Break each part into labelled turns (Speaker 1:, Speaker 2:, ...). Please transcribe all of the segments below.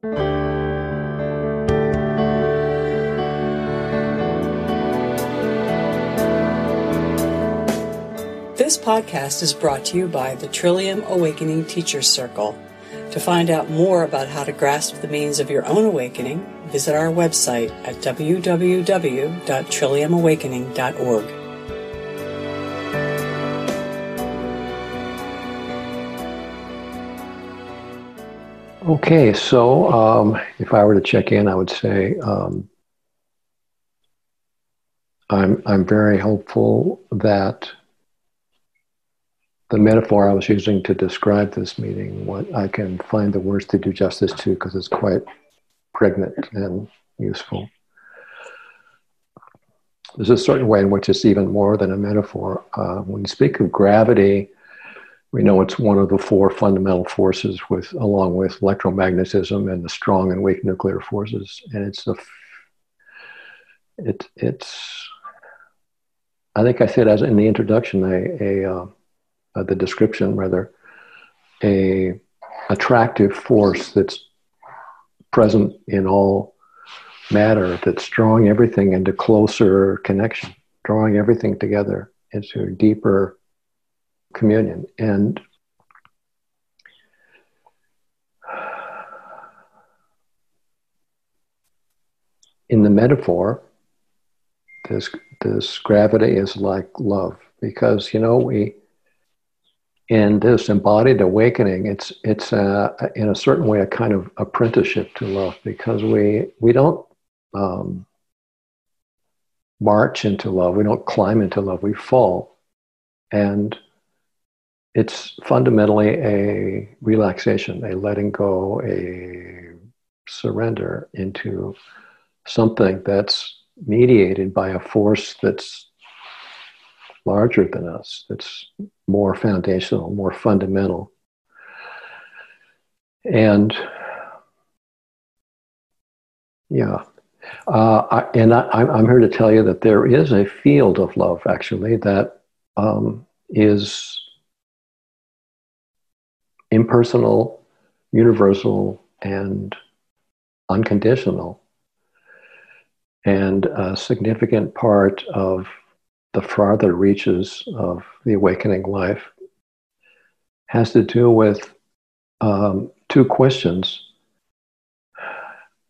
Speaker 1: This podcast is brought to you by the Trillium Awakening Teachers Circle. To find out more about how to grasp the means of your own awakening, visit our website at www.trilliumawakening.org.
Speaker 2: Okay, so um, if I were to check in, I would say um, I'm I'm very hopeful that the metaphor I was using to describe this meeting, what I can find the words to do justice to because it's quite pregnant and useful. There's a certain way in which it's even more than a metaphor. Uh, when you speak of gravity, we know it's one of the four fundamental forces, with along with electromagnetism and the strong and weak nuclear forces, and it's a it, it's I think I said as in the introduction a, a uh, uh, the description rather, a attractive force that's present in all matter that's drawing everything into closer connection, drawing everything together into deeper communion. And in the metaphor, this this gravity is like love because you know we in this embodied awakening, it's it's in a certain way a kind of apprenticeship to love because we we don't um, march into love, we don't climb into love, we fall, and it's fundamentally a relaxation, a letting go, a surrender into something that's mediated by a force that's larger than us, that's more foundational, more fundamental. And yeah, uh, I, and I, am here to tell you that there is a field of love actually that um, is impersonal, universal, and unconditional, and a significant part of the farther reaches of the awakening life has to do with um, two questions.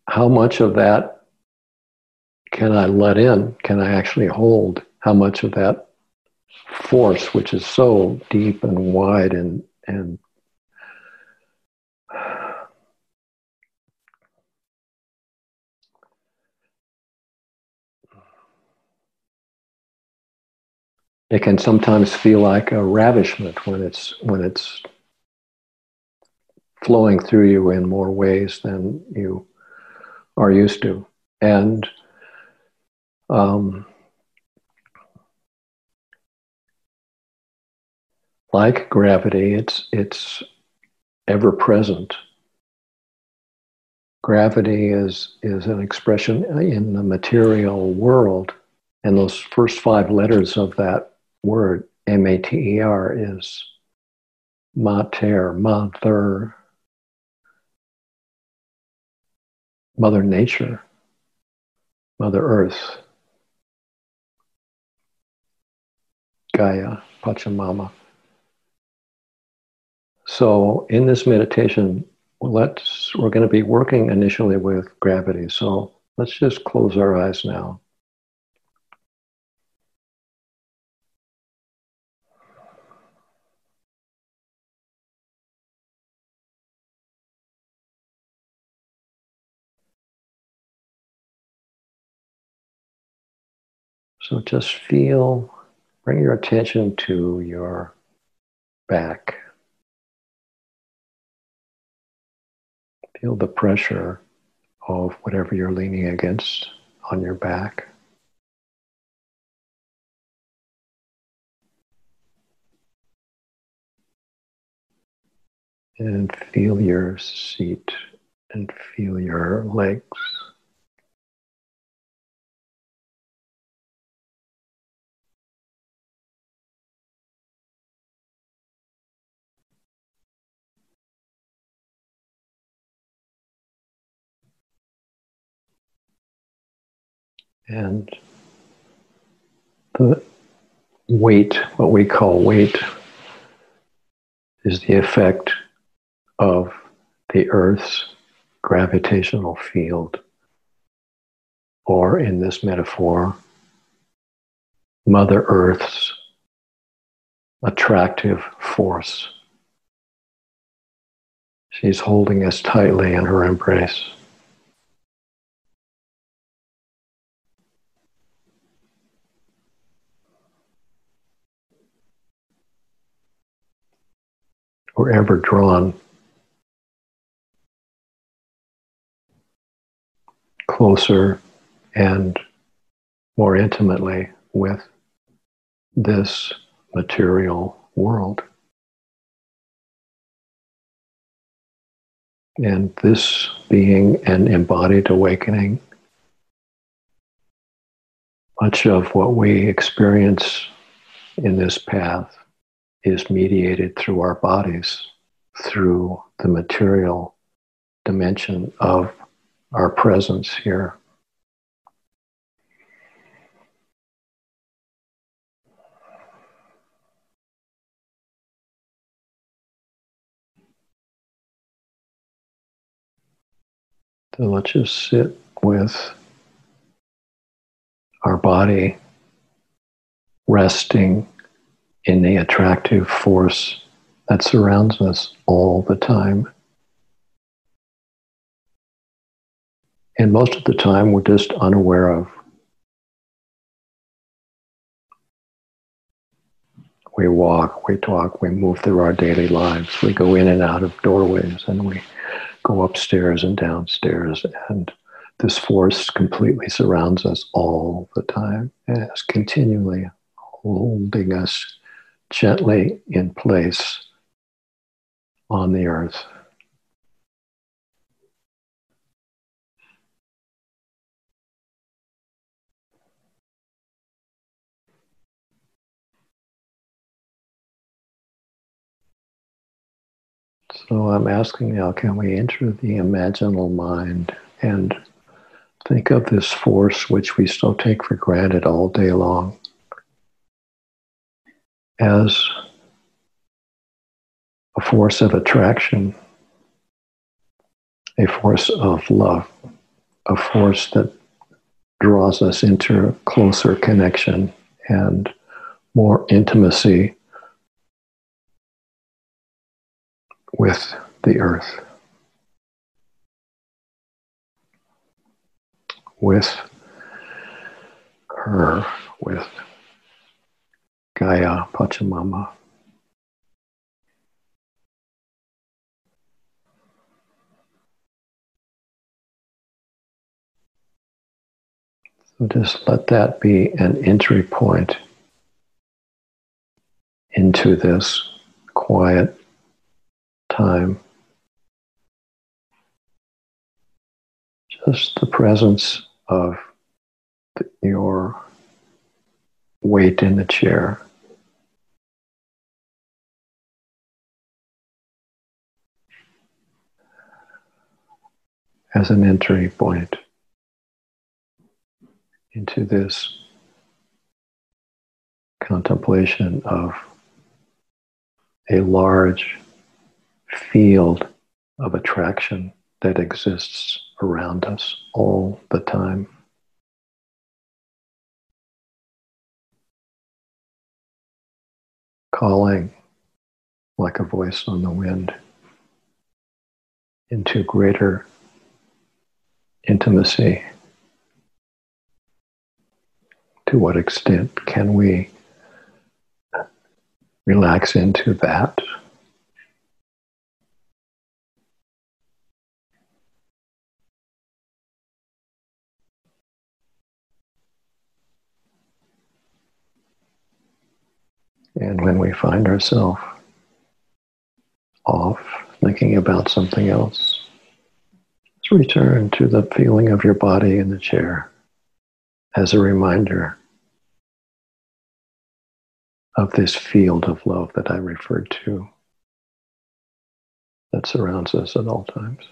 Speaker 2: How much of that can I let in? Can I actually hold? How much of that force, which is so deep and wide and, and it can sometimes feel like a ravishment when it's when it's flowing through you in more ways than you are used to. And um, like gravity it's it's ever present. Gravity is is an expression in the material world. And those first five letters of that word, M A T E R, is mater, mother, Mother Nature, Mother Earth, Gaia, Pachamama. So in this meditation, let's we're going to be working initially with gravity. So let's just close our eyes now. So just feel, bring your attention to your back. Feel the pressure of whatever you're leaning against on your back. And feel your seat and feel your legs. And the weight, what we call weight, is the effect of the Earth's gravitational field, or in this metaphor, Mother Earth's attractive force. She's holding us tightly in her embrace. We're ever drawn closer and more intimately with this material world. And this being an embodied awakening, much of what we experience in this path is mediated through our bodies, through the material dimension of our presence here. So let's just sit with our body resting in the attractive force that surrounds us all the time. And most of the time, we're just unaware of. We walk, we talk, we move through our daily lives, we go in and out of doorways, and we go upstairs and downstairs, and this force completely surrounds us all the time and is continually holding us gently in place on the earth. So I'm asking now can we enter the imaginal mind and think of this force which we still take for granted all day long as a force of attraction, a force of love, a force that draws us into closer connection and more intimacy with the earth, with her, with Gaia Pachamama. So just let that be an entry point into this quiet time. Just the presence of your weight in the chair. As an entry point into this contemplation of a large field of attraction that exists around us all the time. Calling like a voice on the wind into greater intimacy. To what extent can we relax into that? And when we find ourselves off thinking about something else, return to the feeling of your body in the chair as a reminder of this field of love that I referred to that surrounds us at all times.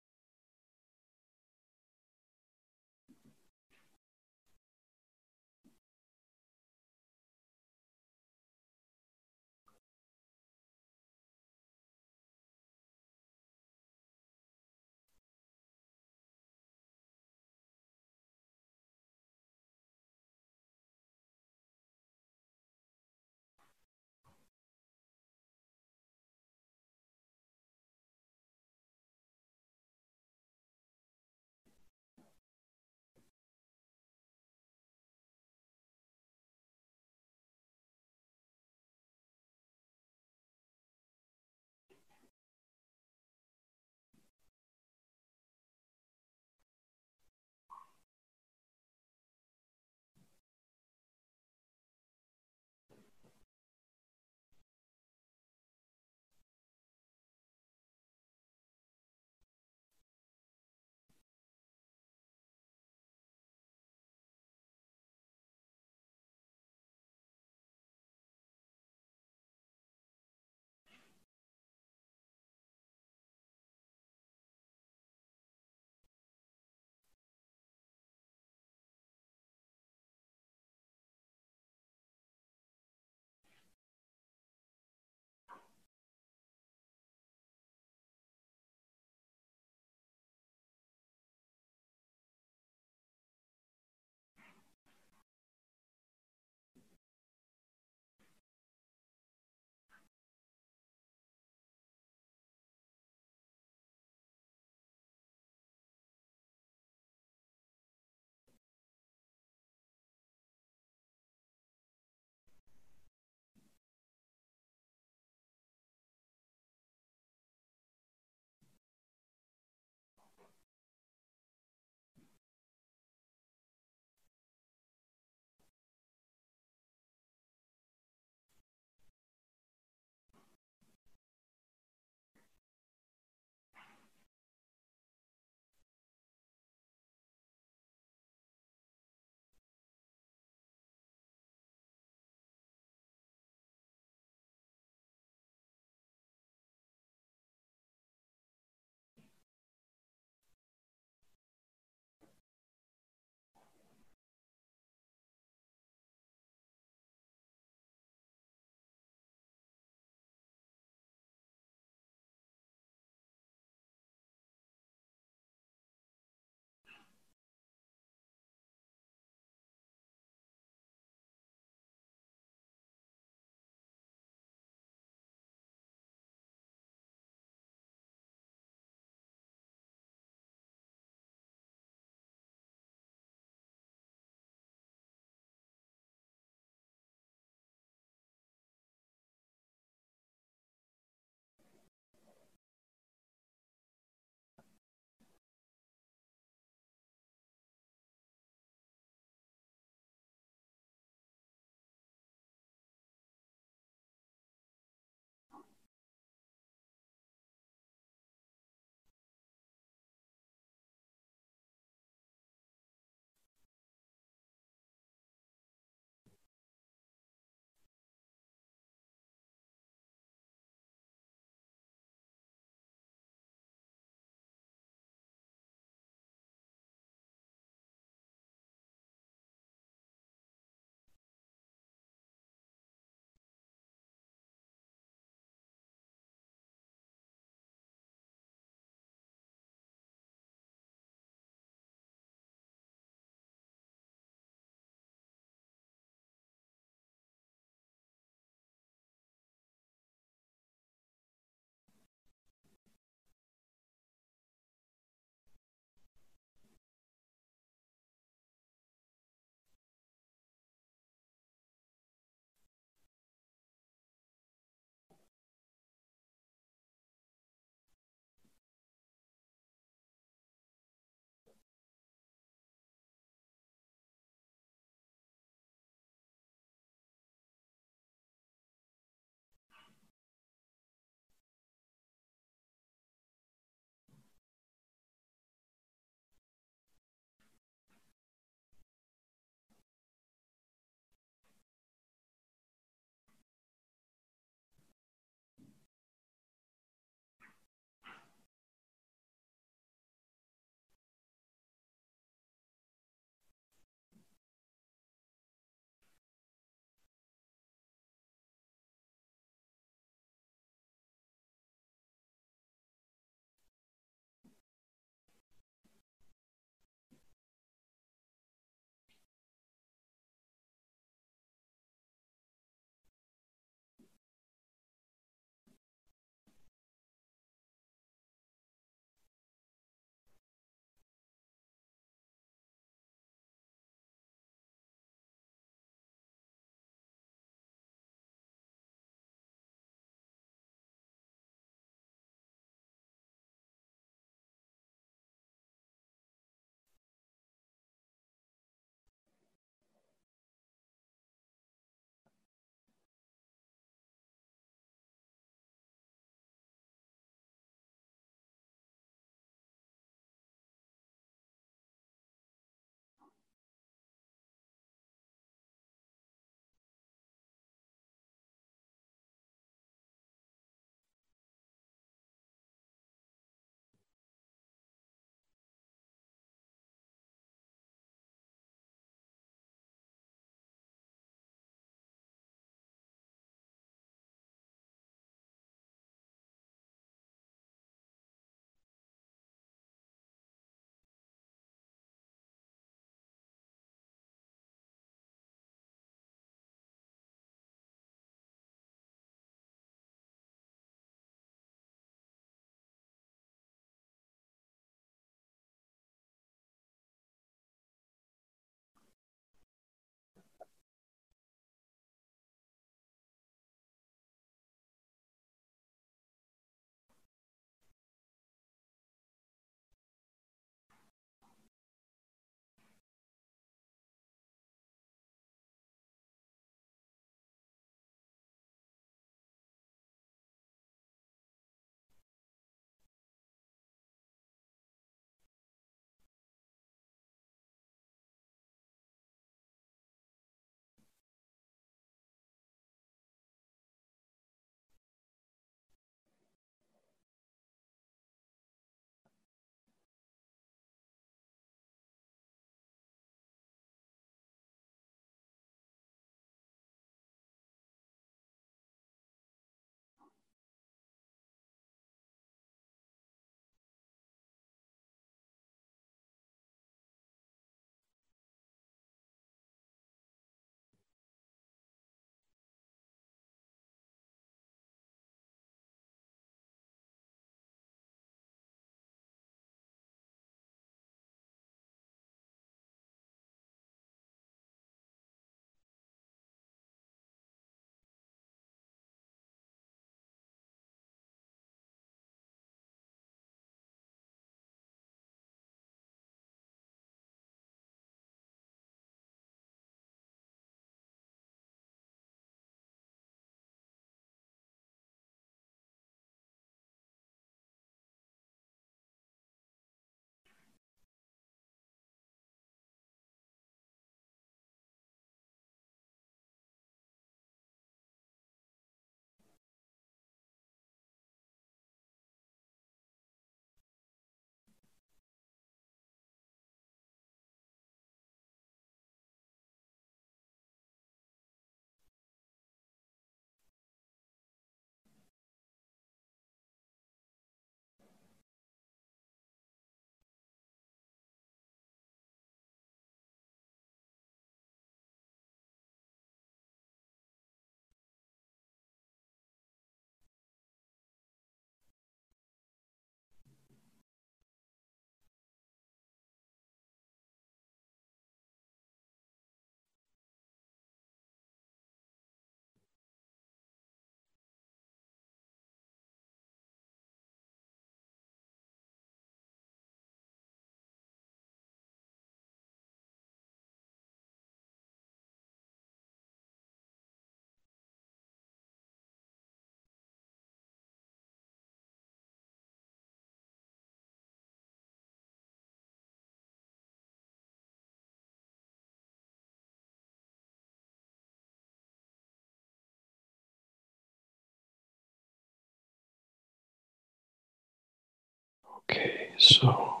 Speaker 2: So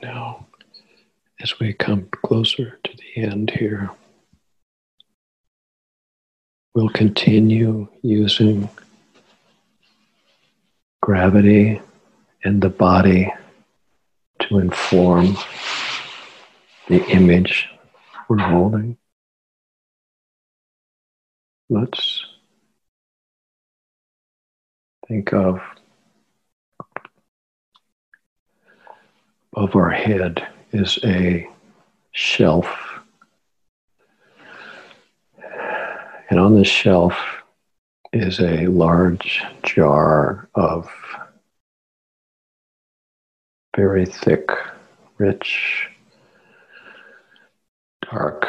Speaker 2: now, as we come closer to the end here, we'll continue using gravity and the body to inform the image we're holding. Let's think of above our head is a shelf. And on this shelf is a large jar of very thick, rich, dark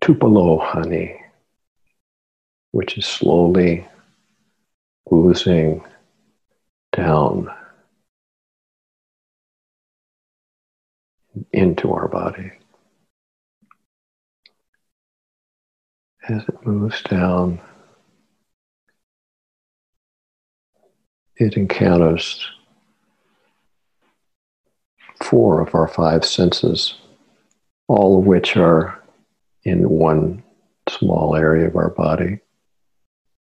Speaker 2: Tupelo honey, which is slowly oozing down into our body. As it moves down, it encounters four of our five senses, all of which are in one small area of our body.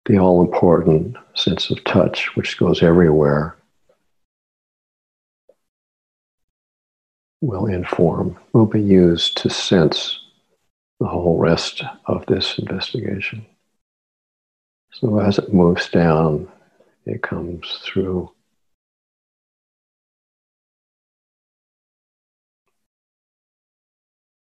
Speaker 2: The all important sense of touch, which goes everywhere, will inform, will be used to sense the whole rest of this investigation. So as it moves down, it comes through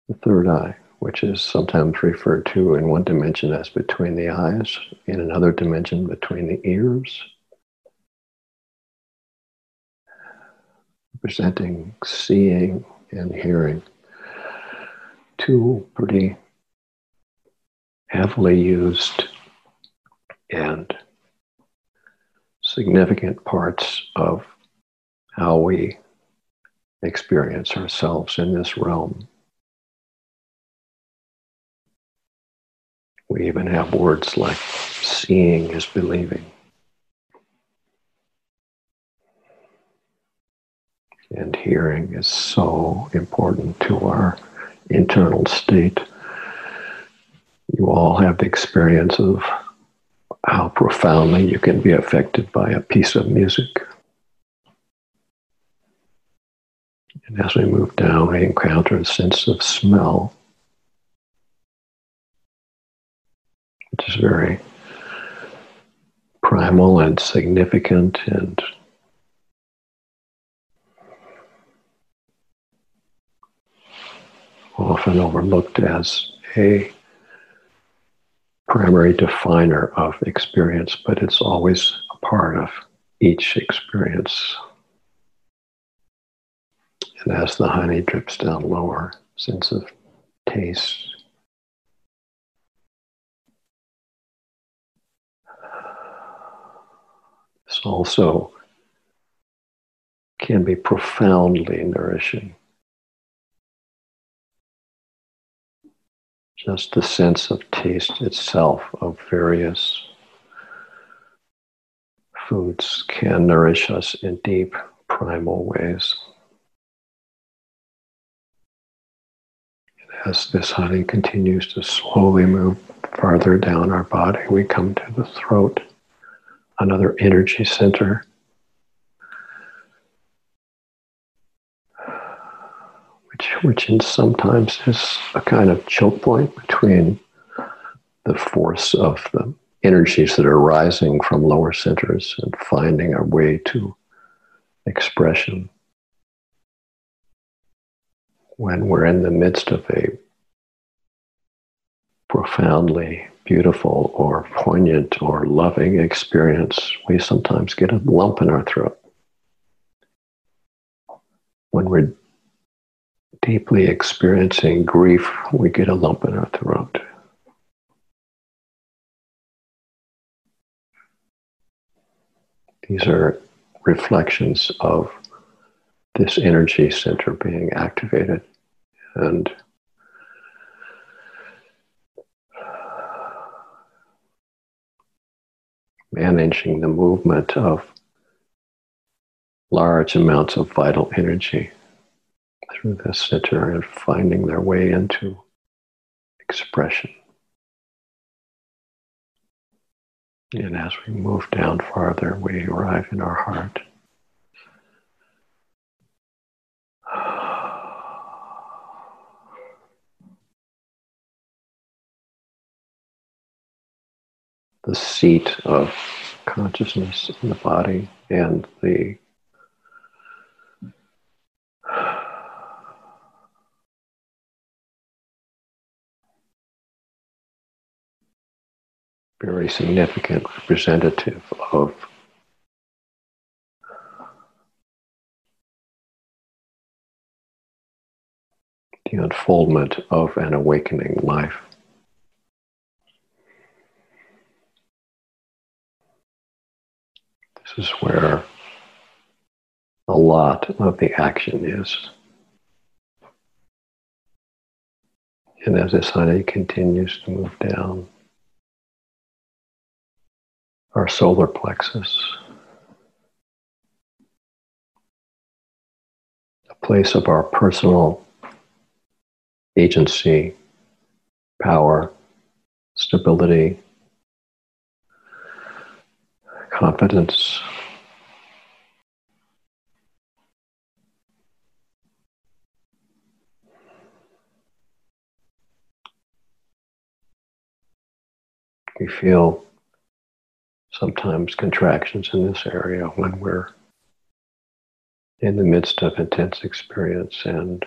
Speaker 2: the third eye, which is sometimes referred to in one dimension as between the eyes, in another dimension between the ears, representing seeing and hearing. Two pretty heavily used and significant parts of how we experience ourselves in this realm. We even have words like seeing is believing. And hearing is so important to our internal state. You all have the experience of how profoundly you can be affected by a piece of music. And as we move down, we encounter a sense of smell, which is very primal and significant and often overlooked as a primary definer of experience, but it's always a part of each experience. And as the honey drips down lower, sense of taste. This also can be profoundly nourishing. Just the sense of taste itself of various foods can nourish us in deep primal ways. As this honey continues to slowly move farther down our body, we come to the throat, another energy center which in sometimes is a kind of choke point between the force of the energies that are rising from lower centers and finding our way to expression. When we're in the midst of a profoundly beautiful or poignant or loving experience, we sometimes get a lump in our throat. When we're deeply experiencing grief, we get a lump in our throat. These are reflections of this energy center being activated and managing the movement of large amounts of vital energy through the center and finding their way into expression. And as we move down farther, we arrive in our heart. The seat of consciousness in the body and the very significant representative of the unfoldment of an awakening life. This is where a lot of the action is. And as this honey continues to move down, our solar plexus, a place of our personal agency, power, stability, confidence. We feel sometimes contractions in this area when we're in the midst of intense experience and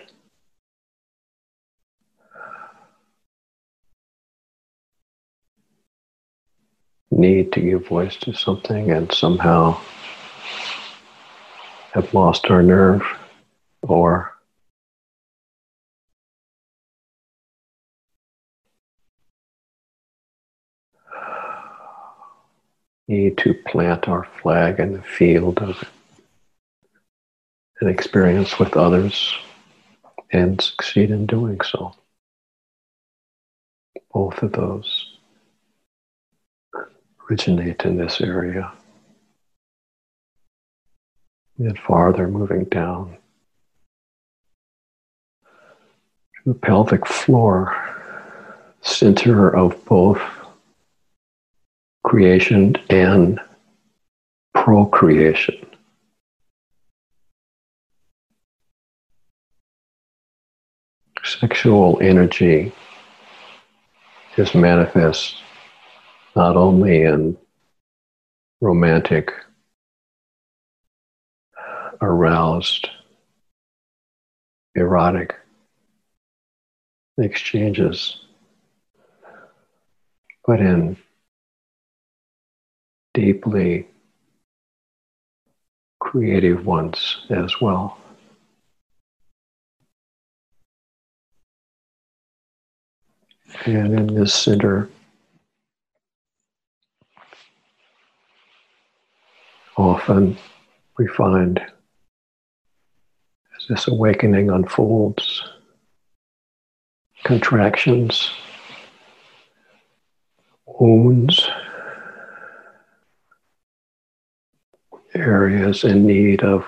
Speaker 2: need to give voice to something and somehow have lost our nerve or need to plant our flag in the field of an experience with others and succeed in doing so. Both of those originate in this area. And farther moving down to the pelvic floor, center of both creation and procreation. Sexual energy is manifest not only in romantic, aroused, erotic exchanges, but in deeply creative ones as well. And in this center, often we find as this awakening unfolds, contractions, wounds, areas in need of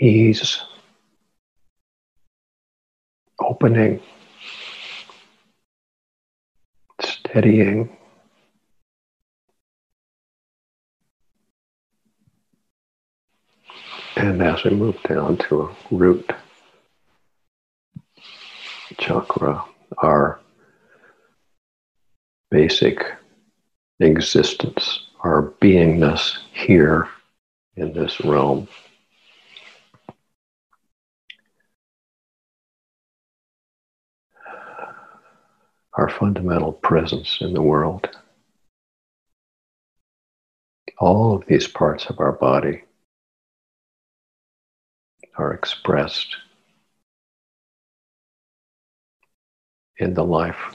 Speaker 2: ease, opening, steadying. And as we move down to a root chakra, our basic existence, our beingness here in this realm. Our fundamental presence in the world. All of these parts of our body are expressed in the life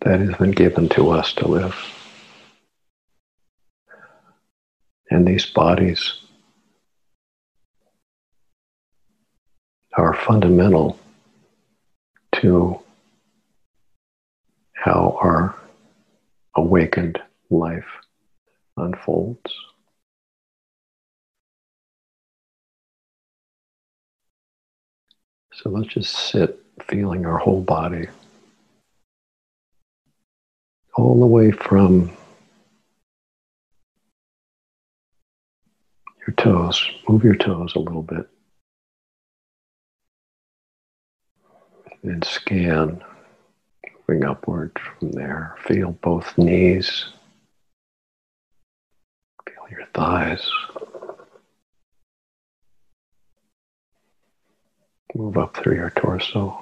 Speaker 2: that has been given to us to live. and these bodies are fundamental to how our awakened life unfolds. So let's just sit feeling our whole body all the way from your toes. Move your toes a little bit. And scan, moving upward from there. Feel both knees. Feel your thighs. Move up through your torso.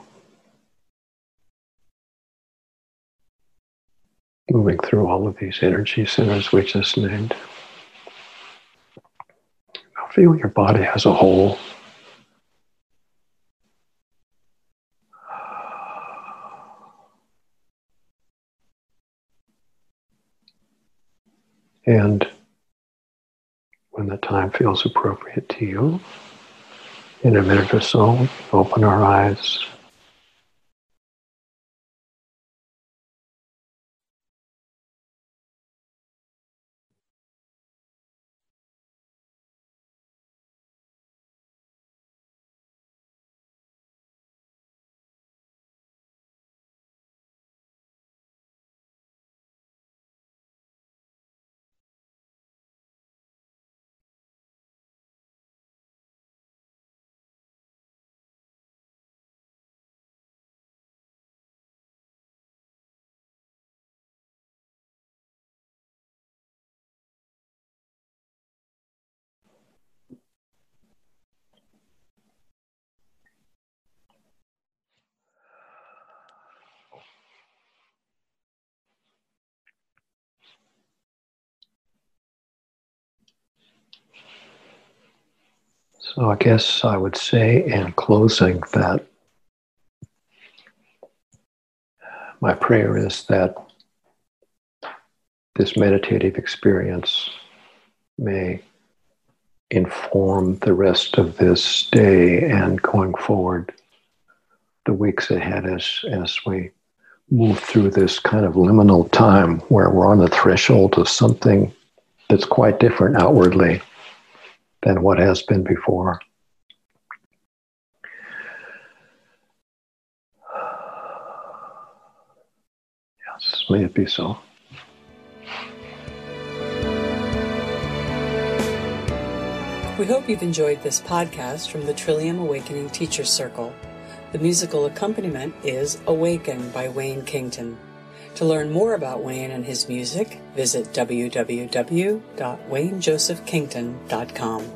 Speaker 2: Moving through all of these energy centers we just named. Feel your body as a whole. And when the time feels appropriate to you, in a minute or so, open our eyes. So I guess I would say in closing that my prayer is that this meditative experience may inform the rest of this day and going forward the weeks ahead as, as we move through this kind of liminal time where we're on the threshold of something that's quite different outwardly than what has been before. Yes, may it be so.
Speaker 1: We hope you've enjoyed this podcast from the Trillium Awakening Teachers Circle. The musical accompaniment is Awaken by Wayne Kington. To learn more about Wayne and his music, visit www.waynejosephkington.com.